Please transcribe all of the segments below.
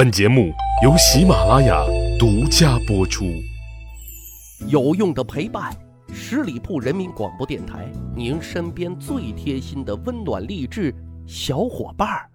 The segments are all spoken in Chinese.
本节目由喜马拉雅独家播出。有用的陪伴，十里铺人民广播电台，您身边最贴心的温暖励志小伙伴儿。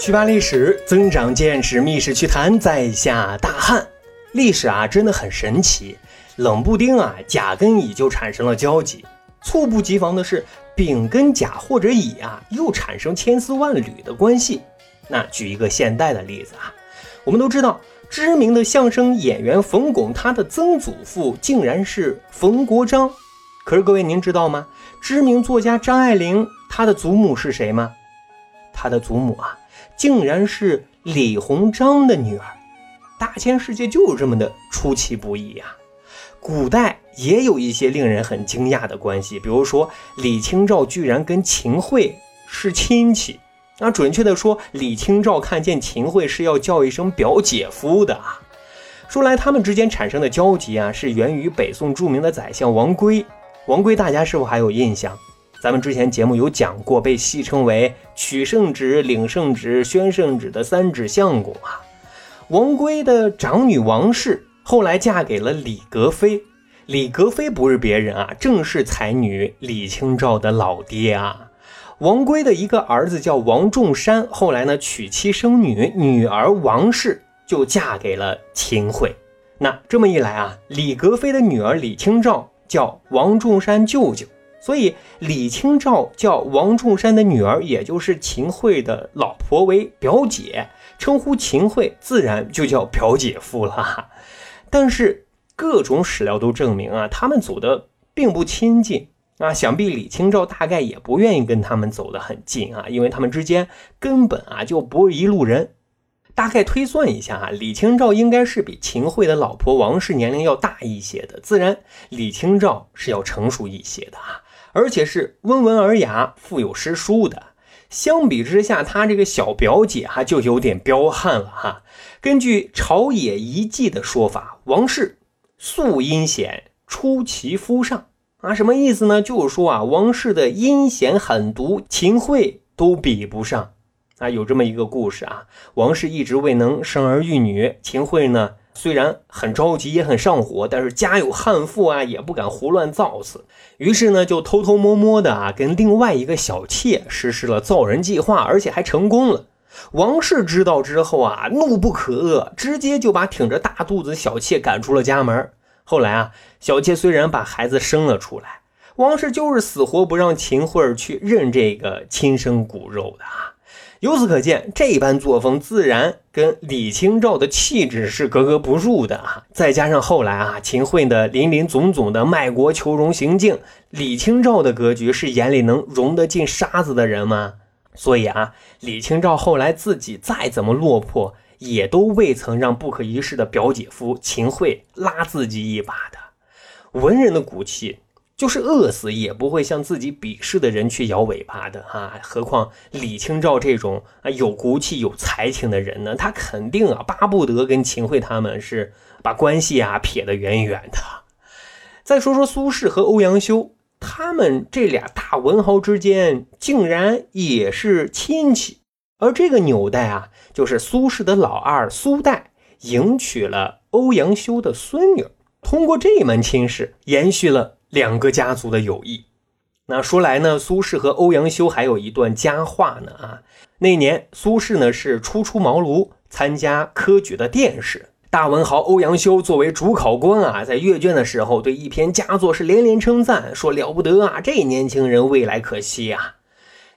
趣扒历史，增长见识，密室趣谈，在下大汉。历史啊，真的很神奇。冷不丁啊，甲跟乙就产生了交集。猝不及防的是，丙跟甲或者乙啊，又产生千丝万缕的关系。那举一个现代的例子啊，我们都知道，知名的相声演员冯巩，他的曾祖父竟然是冯国璋。可是各位，您知道吗？知名作家张爱玲，她的祖母是谁吗？她的祖母啊，竟然是李鸿章的女儿。大千世界就是这么的出其不意呀！古代也有一些令人很惊讶的关系，比如说李清照居然跟秦桧是亲戚。那准确的说，李清照看见秦桧是要叫一声表姐夫的啊。说来他们之间产生的交集啊，是源于北宋著名的宰相王珪。王珪大家是否还有印象？咱们之前节目有讲过，被戏称为取圣旨、领圣旨、宣圣旨的三指相公啊。王圭的长女王氏后来嫁给了李格非，李格非不是别人啊，正是才女李清照的老爹啊。王圭的一个儿子叫王仲山，后来呢娶妻生女，女儿王氏就嫁给了秦桧。那这么一来啊，李格非的女儿李清照叫王仲山舅舅，所以李清照叫王仲山的女儿，也就是秦桧的老婆为表姐。称呼秦桧自然就叫表姐夫了，但是各种史料都证明啊，他们走的并不亲近啊，想必李清照大概也不愿意跟他们走得很近啊，因为他们之间根本啊就不是一路人。大概推算一下啊，李清照应该是比秦桧的老婆王氏年龄要大一些的，自然李清照是要成熟一些的啊，而且是温文尔雅、富有诗书的。相比之下，他这个小表姐哈就有点彪悍了哈。根据《朝野遗迹》的说法，王氏素阴险，出其夫上啊，什么意思呢？就是说啊，王氏的阴险狠毒，秦桧都比不上啊。有这么一个故事啊，王氏一直未能生儿育女，秦桧呢。虽然很着急，也很上火，但是家有悍妇啊，也不敢胡乱造次。于是呢，就偷偷摸摸的啊，跟另外一个小妾实施了造人计划，而且还成功了。王氏知道之后啊，怒不可遏，直接就把挺着大肚子小妾赶出了家门。后来啊，小妾虽然把孩子生了出来，王氏就是死活不让秦桧去认这个亲生骨肉的啊。由此可见，这般作风自然跟李清照的气质是格格不入的啊！再加上后来啊，秦桧的林林总总的卖国求荣行径，李清照的格局是眼里能容得进沙子的人吗？所以啊，李清照后来自己再怎么落魄，也都未曾让不可一世的表姐夫秦桧拉自己一把的。文人的骨气。就是饿死也不会向自己鄙视的人去摇尾巴的哈，何况李清照这种啊有骨气、有才情的人呢？他肯定啊巴不得跟秦桧他们是把关系啊撇得远远的。再说说苏轼和欧阳修，他们这俩大文豪之间竟然也是亲戚，而这个纽带啊，就是苏轼的老二苏代迎娶了欧阳修的孙女，通过这门亲事延续了。两个家族的友谊，那说来呢，苏轼和欧阳修还有一段佳话呢啊。那年苏轼呢是初出茅庐，参加科举的殿试。大文豪欧阳修作为主考官啊，在阅卷的时候对一篇佳作是连连称赞，说了不得啊，这年轻人未来可期啊。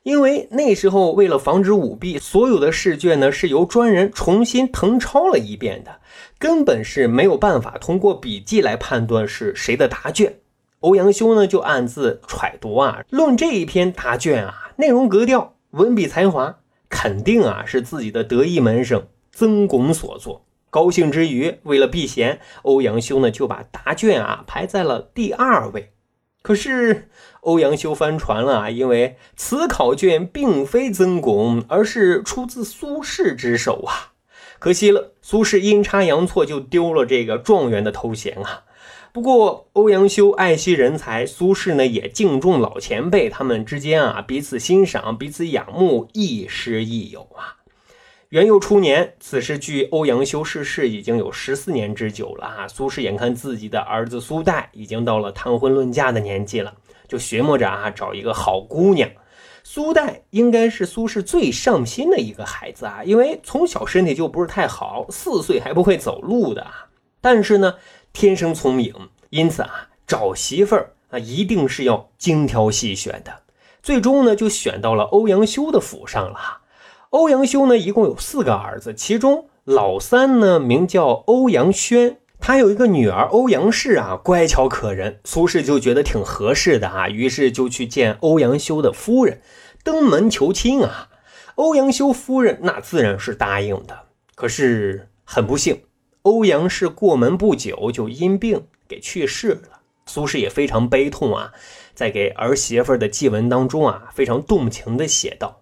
因为那时候为了防止舞弊，所有的试卷呢是由专人重新誊抄了一遍的，根本是没有办法通过笔记来判断是谁的答卷。欧阳修呢，就暗自揣度啊，论这一篇答卷啊，内容格调、文笔才华，肯定啊是自己的得意门生曾巩所作。高兴之余，为了避嫌，欧阳修呢就把答卷啊排在了第二位。可是欧阳修翻船了啊，因为此考卷并非曾巩，而是出自苏轼之手啊。可惜了，苏轼阴差阳错就丢了这个状元的头衔啊。不过欧阳修爱惜人才，苏轼呢也敬重老前辈，他们之间啊彼此欣赏，彼此仰慕，亦师亦友啊。元佑初年，此时距欧阳修逝世已经有十四年之久了啊。苏轼眼看自己的儿子苏代已经到了谈婚论嫁的年纪了，就寻摸着啊找一个好姑娘。苏代应该是苏轼最上心的一个孩子啊，因为从小身体就不是太好，四岁还不会走路的啊。但是呢，天生聪明，因此啊找媳妇儿啊一定是要精挑细选的。最终呢，就选到了欧阳修的府上了。欧阳修呢，一共有四个儿子，其中老三呢名叫欧阳轩，他有一个女儿欧阳氏啊，乖巧可人。苏轼就觉得挺合适的啊，于是就去见欧阳修的夫人，登门求亲啊。欧阳修夫人那自然是答应的，可是很不幸，欧阳氏过门不久就因病给去世了。苏轼也非常悲痛啊，在给儿媳妇的祭文当中啊，非常动情地写道。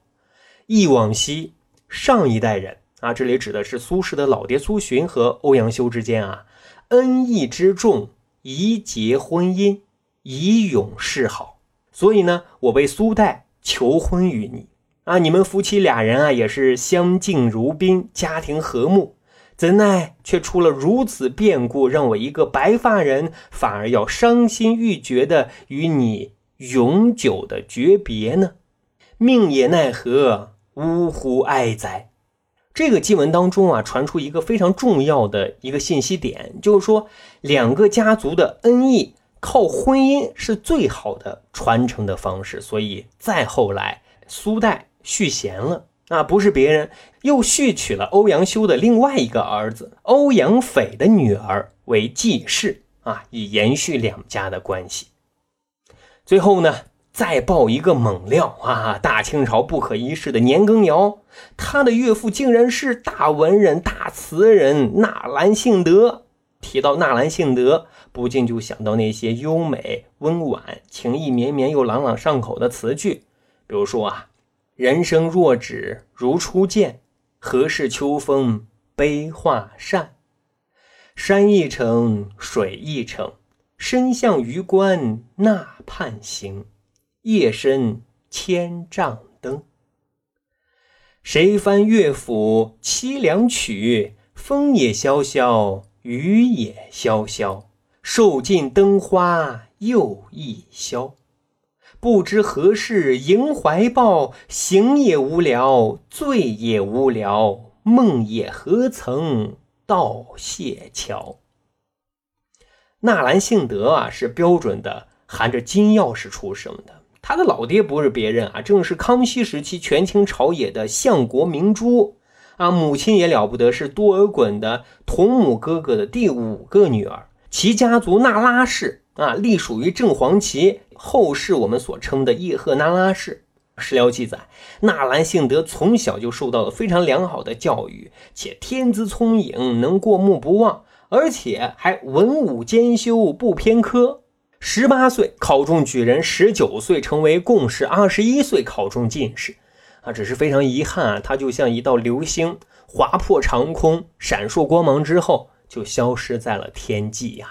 忆往昔，上一代人啊，这里指的是苏轼的老爹苏洵和欧阳修之间啊，恩义之重，宜结婚姻，以永世好。所以呢，我为苏代求婚于你啊，你们夫妻俩人啊，也是相敬如宾，家庭和睦，怎奈却出了如此变故，让我一个白发人反而要伤心欲绝的与你永久的诀别呢？命也奈何？呜呼哀哉！这个祭文当中啊，传出一个非常重要的一个信息点，就是说两个家族的恩义靠婚姻是最好的传承的方式。所以再后来，苏代续弦了，啊，不是别人，又续娶了欧阳修的另外一个儿子欧阳斐的女儿为继室，啊，以延续两家的关系。最后呢？再爆一个猛料啊！大清朝不可一世的年羹尧，他的岳父竟然是大文人、大词人纳兰性德。提到纳兰性德，不禁就想到那些优美、温婉、情意绵绵又朗朗上口的词句，比如说啊：“人生若只如初见，何事秋风悲画扇？山一程，水一程，身向榆关那畔行。”夜深千帐灯，谁翻乐府凄凉曲？风也萧萧，雨也萧萧，受尽灯花又一宵。不知何事萦怀抱，醒也无聊，醉也无聊，梦也何曾到谢桥？纳兰性德啊，是标准的含着金钥匙出生的。他的老爹不是别人啊，正是康熙时期权倾朝野的相国明珠啊。母亲也了不得，是多尔衮的同母哥哥的第五个女儿。其家族那拉氏啊，隶属于正黄旗，后世我们所称的叶赫那拉氏。史料记载，纳兰性德从小就受到了非常良好的教育，且天资聪颖，能过目不忘，而且还文武兼修，不偏科。十八岁考中举人，十九岁成为贡士，二十一岁考中进士，啊，只是非常遗憾啊，他就像一道流星划破长空，闪烁光芒之后就消失在了天际呀。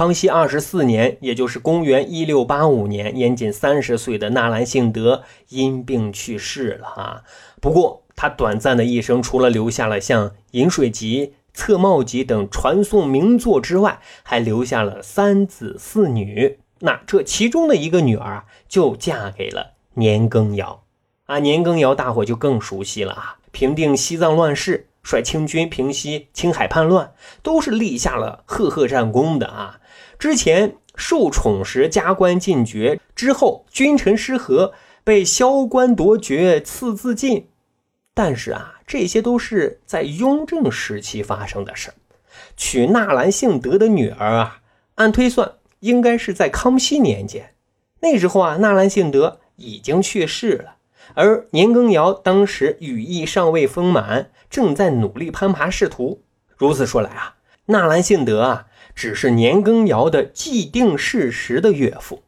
康熙二十四年，也就是公元一六八五年，年仅三十岁的纳兰性德因病去世了啊。不过他短暂的一生，除了留下了像《饮水集》。《侧帽集》等传颂名作之外，还留下了三子四女。那这其中的一个女儿，就嫁给了年羹尧。啊，年羹尧大伙就更熟悉了啊，平定西藏乱世，率清军平息青海叛乱，都是立下了赫赫战功的啊。之前受宠时加官进爵，之后君臣失和，被削官夺爵，赐自尽。但是啊。这些都是在雍正时期发生的事娶纳兰性德的女儿啊，按推算应该是在康熙年间。那时候啊，纳兰性德已经去世了，而年羹尧当时羽翼尚未丰满，正在努力攀爬仕途。如此说来啊，纳兰性德啊，只是年羹尧的既定事实的岳父，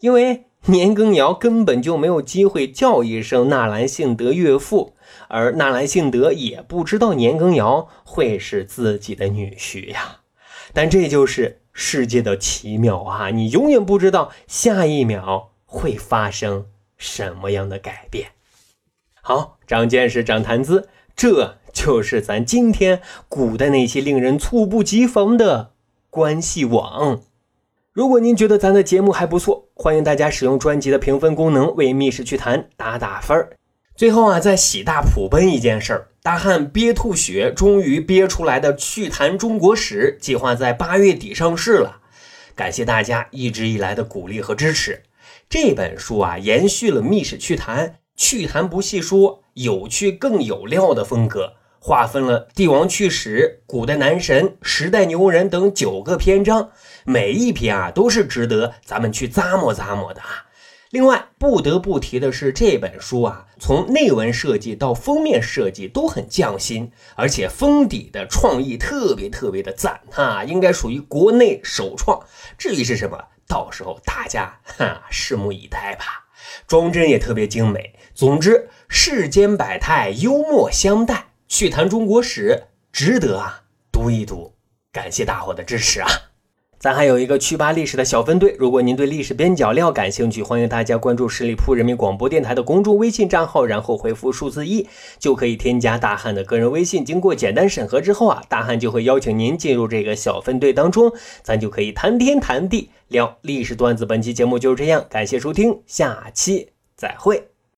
因为年羹尧根本就没有机会叫一声纳兰性德岳父，而纳兰性德也不知道年羹尧会是自己的女婿呀。但这就是世界的奇妙啊！你永远不知道下一秒会发生什么样的改变。好，长见识，长谈资，这就是咱今天古代那些令人猝不及防的关系网。如果您觉得咱的节目还不错，欢迎大家使用专辑的评分功能为《密室趣谈》打打分。最后啊，再喜大普奔一件事儿，大汉憋吐血终于憋出来的《趣谈中国史》计划在八月底上市了。感谢大家一直以来的鼓励和支持。这本书啊，延续了《密室趣谈》趣谈不细说，有趣更有料的风格。划分了帝王趣史、古代男神、时代牛人等九个篇章，每一篇啊都是值得咱们去咂摸咂摸的啊。另外不得不提的是，这本书啊从内文设计到封面设计都很匠心，而且封底的创意特别特别的赞哈，应该属于国内首创。至于是什么，到时候大家哈拭目以待吧。装帧也特别精美。总之，世间百态，幽默相待。趣谈中国史，值得啊读一读。感谢大伙的支持啊！咱还有一个趣吧历史的小分队，如果您对历史边角料感兴趣，欢迎大家关注十里铺人民广播电台的公众微信账号，然后回复数字一，就可以添加大汉的个人微信。经过简单审核之后啊，大汉就会邀请您进入这个小分队当中，咱就可以谈天谈地聊历史段子。本期节目就是这样，感谢收听，下期再会。